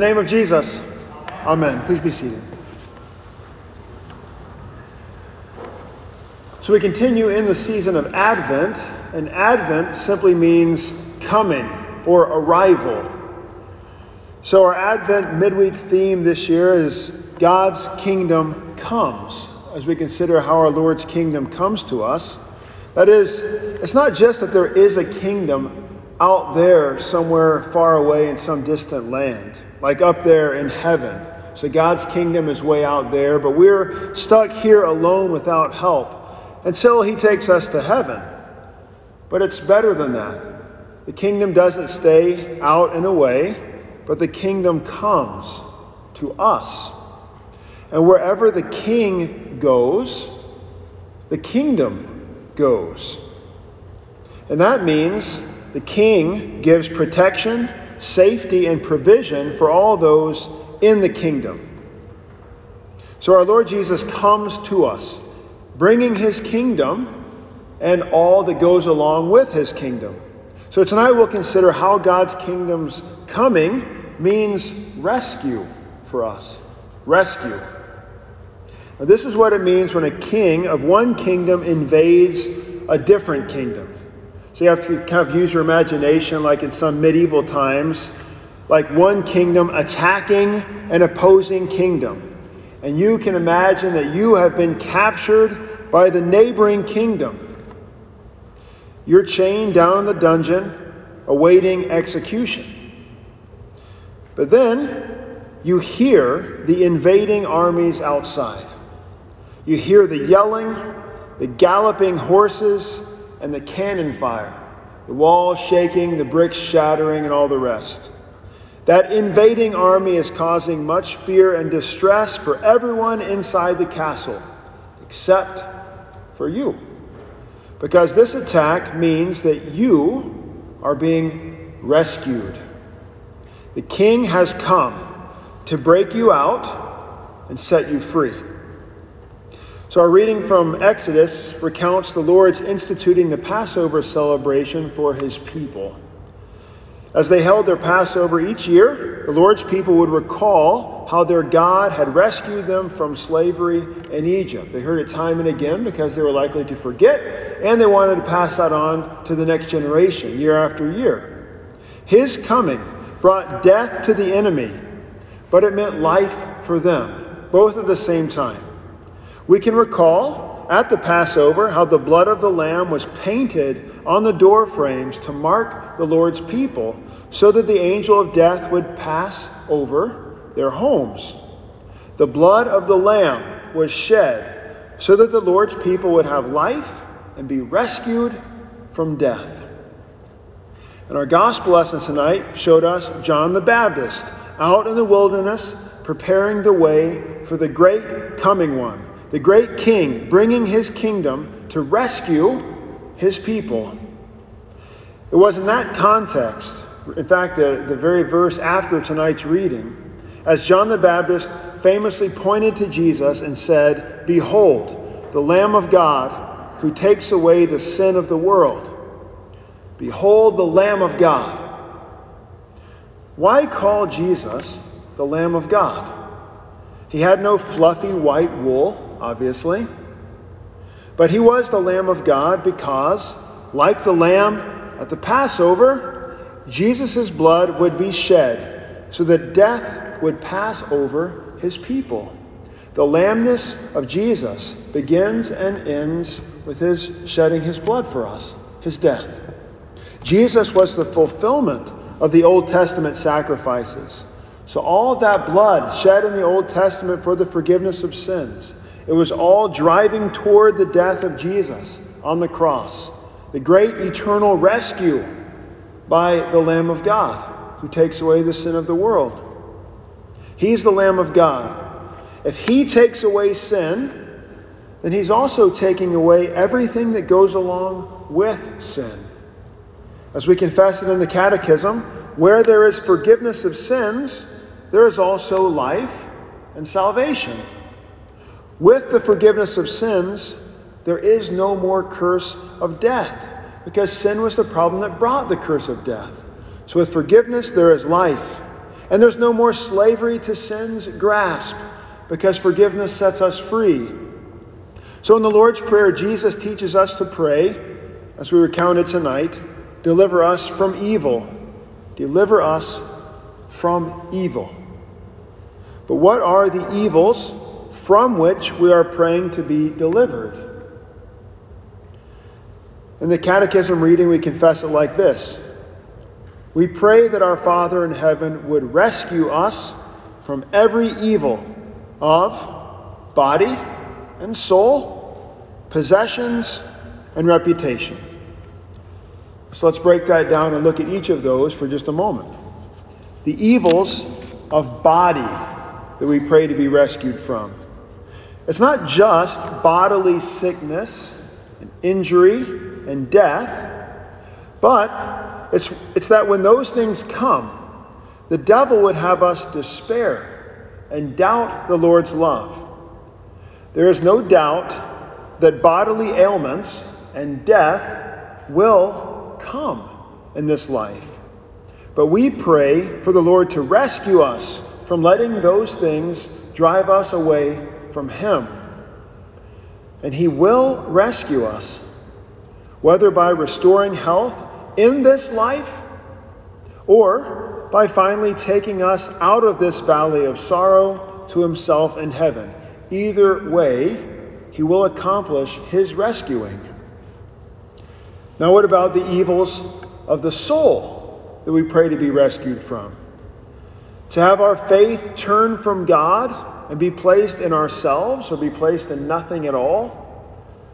name of Jesus, amen. Please be seated. So we continue in the season of Advent, and Advent simply means coming or arrival. So our Advent midweek theme this year is God's kingdom comes, as we consider how our Lord's kingdom comes to us. That is, it's not just that there is a kingdom out there somewhere far away in some distant land, like up there in heaven. So God's kingdom is way out there, but we're stuck here alone without help until he takes us to heaven. But it's better than that. The kingdom doesn't stay out and away, but the kingdom comes to us. And wherever the king goes, the kingdom goes. And that means the king gives protection, safety, and provision for all those in the kingdom. So our Lord Jesus comes to us bringing his kingdom and all that goes along with his kingdom. So tonight we'll consider how God's kingdom's coming means rescue for us. Rescue. Now, this is what it means when a king of one kingdom invades a different kingdom. So you have to kind of use your imagination, like in some medieval times, like one kingdom attacking an opposing kingdom. And you can imagine that you have been captured by the neighboring kingdom. You're chained down in the dungeon, awaiting execution. But then you hear the invading armies outside. You hear the yelling, the galloping horses, and the cannon fire, the walls shaking, the bricks shattering, and all the rest. That invading army is causing much fear and distress for everyone inside the castle, except for you. Because this attack means that you are being rescued. The king has come to break you out and set you free. So, our reading from Exodus recounts the Lord's instituting the Passover celebration for his people. As they held their Passover each year, the Lord's people would recall how their God had rescued them from slavery in Egypt. They heard it time and again because they were likely to forget, and they wanted to pass that on to the next generation year after year. His coming brought death to the enemy, but it meant life for them, both at the same time. We can recall at the Passover how the blood of the Lamb was painted on the door frames to mark the Lord's people so that the angel of death would pass over their homes. The blood of the Lamb was shed so that the Lord's people would have life and be rescued from death. And our gospel lesson tonight showed us John the Baptist out in the wilderness preparing the way for the great coming one the great king bringing his kingdom to rescue his people. It was in that context, in fact, the, the very verse after tonight's reading, as John the Baptist famously pointed to Jesus and said, Behold, the Lamb of God who takes away the sin of the world. Behold, the Lamb of God. Why call Jesus the Lamb of God? He had no fluffy white wool obviously. But he was the Lamb of God because, like the Lamb at the Passover, Jesus' blood would be shed so that death would pass over his people. The lambness of Jesus begins and ends with his shedding his blood for us, his death. Jesus was the fulfillment of the Old Testament sacrifices. So, all that blood shed in the Old Testament for the forgiveness of sins it was all driving toward the death of Jesus on the cross, the great eternal rescue by the Lamb of God who takes away the sin of the world. He's the Lamb of God. If He takes away sin, then He's also taking away everything that goes along with sin. As we confess it in the Catechism, where there is forgiveness of sins, there is also life and salvation. With the forgiveness of sins, there is no more curse of death because sin was the problem that brought the curse of death. So, with forgiveness, there is life. And there's no more slavery to sin's grasp because forgiveness sets us free. So in the Lord's Prayer, Jesus teaches us to pray, as we recounted tonight, deliver us from evil. Deliver us from evil. But what are the evils from which we are praying to be delivered? In the Catechism reading, we confess it like this We pray that our Father in heaven would rescue us from every evil of body and soul, possessions, and reputation. So let's break that down and look at each of those for just a moment. The evils of body that we pray to be rescued from. It's not just bodily sickness and injury and death, but it's, it's that when those things come, the devil would have us despair and doubt the Lord's love. There is no doubt that bodily ailments and death will come in this life. But we pray for the Lord to rescue us from letting those things drive us away from Him. And He will rescue us, whether by restoring health in this life or by finally taking us out of this valley of sorrow to himself in heaven. Either way, he will accomplish his rescuing. Now, what about the evils of the soul that we pray to be rescued from? To have our faith turn from God and be placed in ourselves or be placed in nothing at all?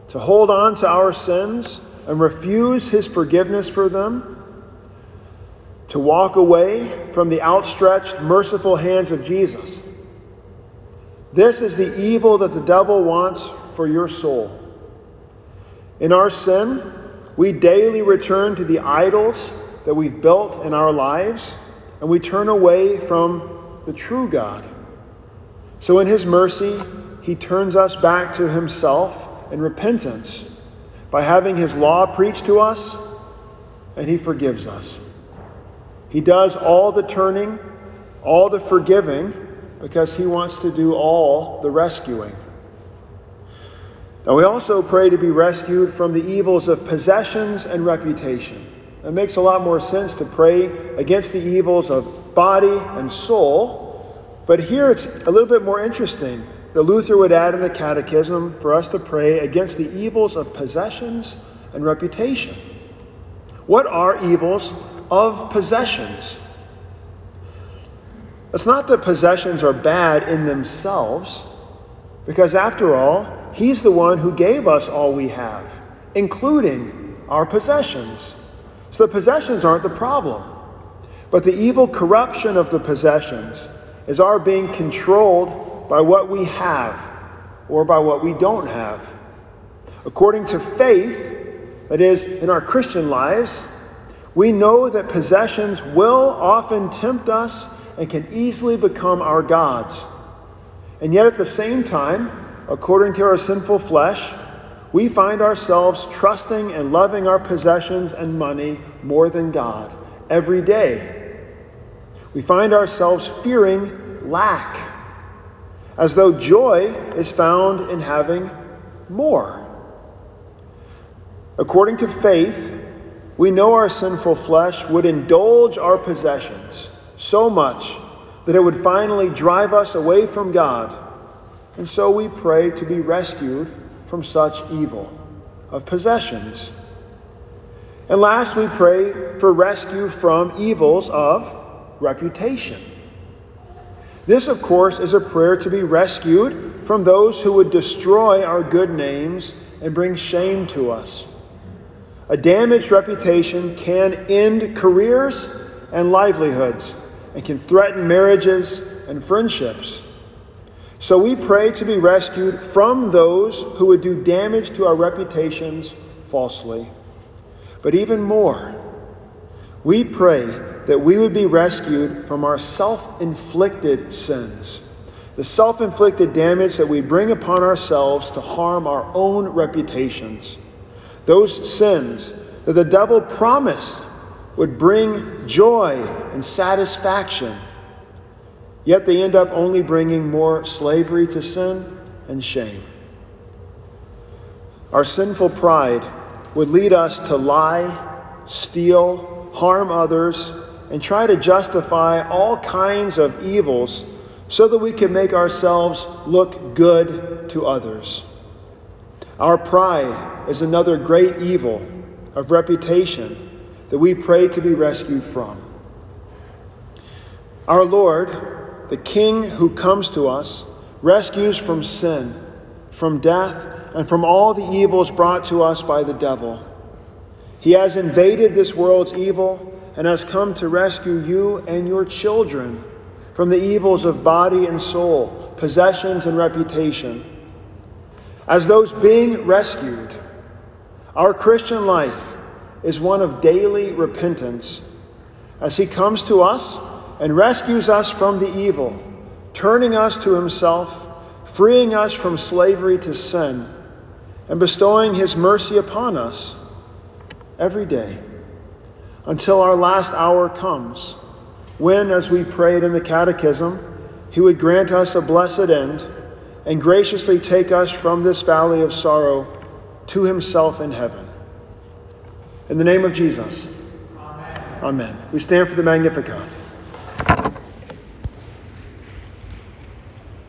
To hold on to our sins and refuse his forgiveness for them? to walk away from the outstretched, merciful hands of Jesus. This is the evil that the devil wants for your soul. In our sin, we daily return to the idols that we've built in our lives, and we turn away from the true God. So, in His mercy, He turns us back to Himself in repentance by having His law preached to us, and He forgives us. He does all the turning, all the forgiving, because He wants to do all the rescuing. Now, we also pray to be rescued from the evils of possessions and reputation. It makes a lot more sense to pray against the evils of body and soul, but here it's a little bit more interesting. The Luther would add in the Catechism for us to pray against the evils of possessions and reputation. What are evils of possessions. It's not that possessions are bad in themselves, because after all, He's the one who gave us all we have, including our possessions. So the possessions aren't the problem. But the evil corruption of the possessions is our being controlled by what we have or by what we don't have. According to faith, that is, in our Christian lives, we know that possessions will often tempt us and can easily become our gods. And yet, at the same time, according to our sinful flesh, we find ourselves trusting and loving our possessions and money more than God every day. We find ourselves fearing lack, as though joy is found in having more. According to faith, we know our sinful flesh would indulge our possessions so much that it would finally drive us away from God. And so we pray to be rescued from such evil of possessions. And last, we pray for rescue from evils of reputation. This, of course, is a prayer to be rescued from those who would destroy our good names and bring shame to us. A damaged reputation can end careers and livelihoods and can threaten marriages and friendships. So we pray to be rescued from those who would do damage to our reputations falsely. But even more, we pray that we would be rescued from our self inflicted sins, the self inflicted damage that we bring upon ourselves to harm our own reputations those sins that the devil promised would bring joy and satisfaction, yet they end up only bringing more slavery to sin and shame. Our sinful pride would lead us to lie, steal, harm others, and try to justify all kinds of evils so that we can make ourselves look good to others. Our pride is another great evil of reputation that we pray to be rescued from. Our Lord, the King who comes to us, rescues from sin, from death, and from all the evils brought to us by the devil. He has invaded this world's evil and has come to rescue you and your children from the evils of body and soul, possessions and reputation. As those being rescued, our Christian life is one of daily repentance as He comes to us and rescues us from the evil, turning us to Himself, freeing us from slavery to sin, and bestowing His mercy upon us every day until our last hour comes, when, as we prayed in the Catechism, He would grant us a blessed end and graciously take us from this valley of sorrow to Himself in heaven. In the name of Jesus. Amen. Amen. We stand for the Magnificat.